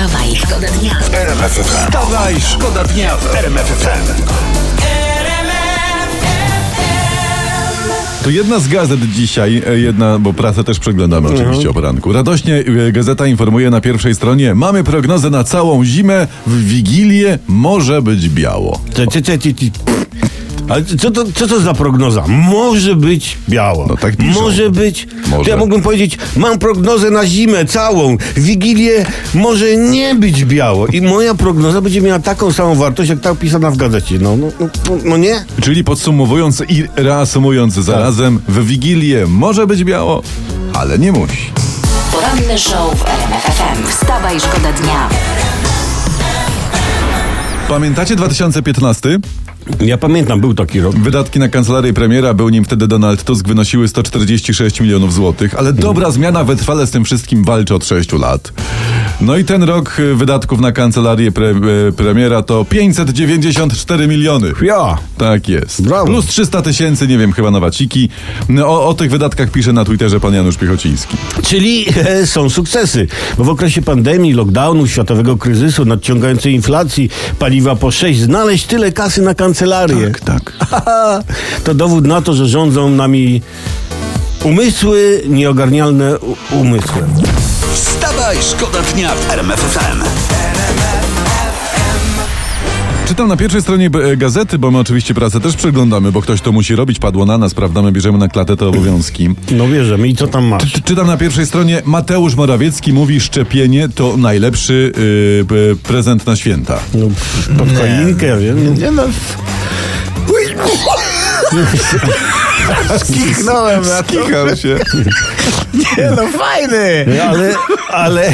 Wstawaj, szkoda dnia. Wstawaj, szkoda dnia w RMF FM. To jedna z gazet dzisiaj, e, jedna, bo prasę też przeglądamy oczywiście o poranku. Radośnie e, gazeta informuje na pierwszej stronie, mamy prognozę na całą zimę, w Wigilię może być biało. Cze, cze, cze, cze, cze. Ale co to, co to za prognoza? Może być biało. No tak piszą. Może być. Może. To ja mógłbym powiedzieć, mam prognozę na zimę całą. W Wigilię może nie być biało. I moja prognoza będzie miała taką samą wartość, jak ta opisana w gazecie. No, no, no, no, no nie? Czyli podsumowując i reasumując zarazem, w Wigilię może być biało, ale nie musi. Poranny show w RMF FM. Wstawaj, szkoda dnia. Pamiętacie 2015? Ja pamiętam, był taki rok. Wydatki na kancelarię premiera, był nim wtedy Donald Tusk, wynosiły 146 milionów złotych, ale dobra zmiana wytrwale z tym wszystkim walczy od 6 lat. No i ten rok y, wydatków na kancelarię pre, e, premiera to 594 miliony. Ja. Tak jest. Brawo. Plus 300 tysięcy, nie wiem, chyba na waciki. No, o, o tych wydatkach pisze na Twitterze pan Janusz Piechociński. Czyli e, są sukcesy, bo w okresie pandemii, lockdownu, światowego kryzysu, nadciągającej inflacji, paliwa po 6, znaleźć tyle kasy na kancelarię. tak. To dowód na to, że rządzą nami umysły, nieogarnialne u- umysły. Wstawaj, szkoda dnia w RMF FM. Czytam na pierwszej stronie e, gazety, bo my oczywiście pracę też przeglądamy, bo ktoś to musi robić, padło na nas, prawda? My bierzemy na klatę te obowiązki. No wierzymy. I co tam masz? Czy- Czytam na pierwszej stronie, Mateusz Morawiecki mówi, szczepienie to najlepszy yy, prezent na święta. No, pod choinkę, wiem. Nie no. Skichnąłem na to. Się. Nie no, fajny. Ale, ale,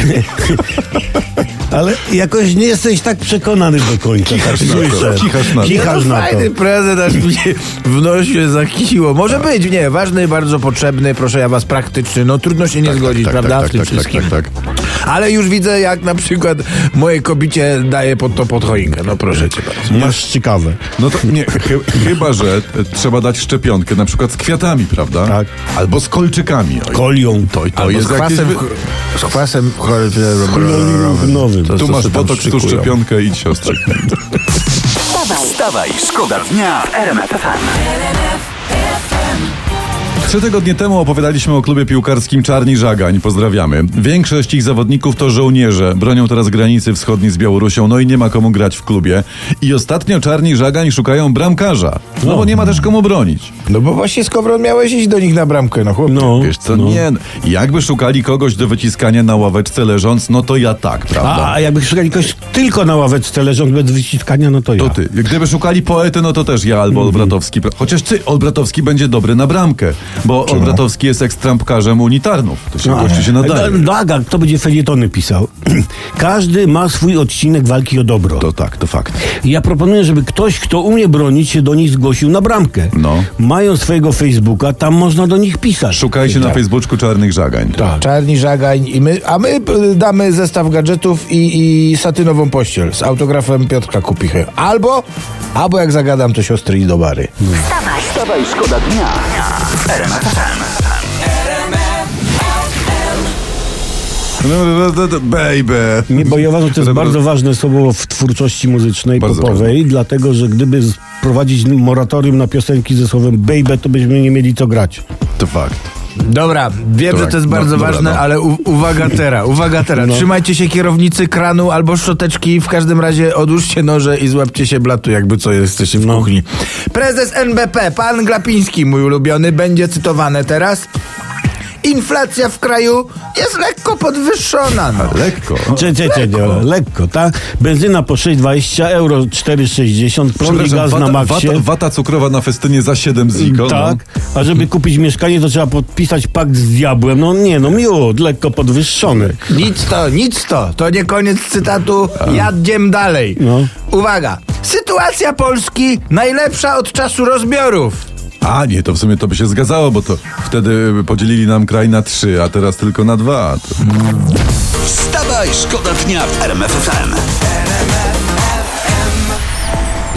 ale jakoś nie jesteś tak przekonany do końca. Kichasz tak na to, kichasz na to. Kichasz no, na to. fajny prezent, aż mi się w nosie zakisiło. Może być, nie, ważny, bardzo potrzebny, proszę ja was, praktyczny. No trudno się nie zgodzić, tak, prawda, tak, w tym tak, tak, wszystkim. tak, tak. Ale już widzę, jak na przykład mojej kobicie daje pod to pod choinkę. No proszę cię bardzo. Masz ciekawe. No to nie, chy, chyba, że e, trzeba dać szczepionkę na przykład z kwiatami, prawda? Tak. Albo z kolczykami. Oj, Kolią. to, to Albo jest z jakieś... kwasem, wy- z kwasem Nowym. To- Tu to masz sobie tam tu szykują. szczepionkę, siostrze. Wstawaj, Wstawaj, szkoda dnia w RMF FM. Trzy tygodnie temu opowiadaliśmy o klubie piłkarskim Czarni Żagań. Pozdrawiamy. Większość ich zawodników to żołnierze. Bronią teraz granicy wschodniej z Białorusią, no i nie ma komu grać w klubie. I ostatnio Czarni Żagań szukają bramkarza. No bo nie ma też komu bronić. No bo właśnie Skowron miałeś iść do nich na bramkę, no chłopie. No. Wiesz co, nie. no. Jakby szukali kogoś do wyciskania na ławeczce leżąc, no to ja tak, prawda? A, a jakby szukali kogoś tylko na ławeczce leżąc bez wyciskania, no to ja. To ty. Gdyby szukali poety, no to też ja albo Olbratowski. Chociaż ty, Olbratowski będzie dobry na bramkę, bo Olbratowski jest ekstrampkarzem unitarnów. To się gościu się nadaje. No, no, Aga, kto będzie felietony pisał? Każdy ma swój odcinek walki o dobro. To tak, to fakt. Ja proponuję, żeby ktoś, kto umie bronić, się do nich zgłosił na bramkę. No. Mają swojego Facebooka, tam można do nich pisać. Szukajcie na Facebooku Czarnych Żagań. Tak. Czarni żagań i my, a my y, damy zestaw gadżetów i, i satynową pościel z autografem Piotrka Kupichy. Albo, albo jak zagadam, to siostry i do bary. wstawaj, Wstawaj, szkoda dnia. Baby. Nie, bo ja uważam, że to jest bardzo ważne słowo w twórczości muzycznej, Bardzo popowej, dlatego, że gdyby wprowadzić moratorium na piosenki ze słowem baby, to byśmy nie mieli co grać. To fakt. Dobra, wiem, To że tak, to jest no, bardzo dobra, ważne, no. ale u, uwaga teraz, uwaga teraz. No. Trzymajcie się kierownicy kranu albo szczoteczki, w każdym razie odłóżcie noże i złapcie się blatu, jakby co jesteście w kuchni. Prezes NBP, pan Glapiński, mój ulubiony, będzie cytowany teraz. Inflacja w kraju jest lekko podwyższona. No. Lekko. Cze, cze, cze, cze, lekko, tak? Benzyna po 6,20 euro 4,60, prąd i gaz na wata, maksie. wata, wata cukrowa na festynie za 7 ziko. Tak, a żeby kupić mieszkanie, to trzeba podpisać pakt z diabłem. No nie, no miód, lekko podwyższony. Nic to, nic to. To nie koniec cytatu. Jadziem dalej. No. Uwaga. Sytuacja Polski najlepsza od czasu rozbiorów. A nie, to w sumie to by się zgadzało, bo to wtedy podzielili nam kraj na trzy, a teraz tylko na dwa. To... Wstawaj, szkoda dnia w RMF FM.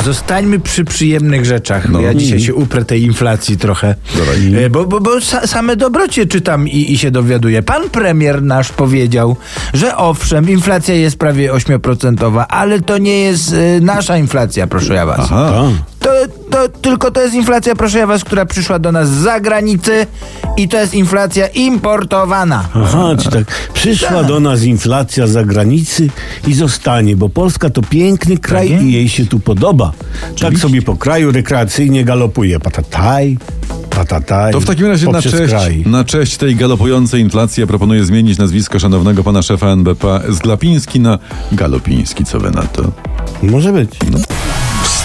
Zostańmy przy przyjemnych rzeczach. No. Ja dzisiaj się uprę tej inflacji trochę. Dawaj. E, Bo, bo, bo sa, same dobrocie czytam i, i się dowiaduję. Pan premier nasz powiedział, że owszem, inflacja jest prawie 8%, ale to nie jest e, nasza inflacja, proszę ja was. Aha. To, to tylko to jest inflacja, proszę ja was, która przyszła do nas z zagranicy i to jest inflacja importowana. Aha, czy tak. Przyszła Tak. do nas inflacja z zagranicy i zostanie, bo Polska to piękny kraj Tak i jej się tu podoba. Tak sobie po kraju rekreacyjnie galopuje. Patataj, patataj. To w takim razie na cześć, kraj. na cześć tej galopującej inflacji ja proponuję zmienić nazwisko szanownego pana szefa NBP z Glapiński na Galopiński. Co wy na to? Może być.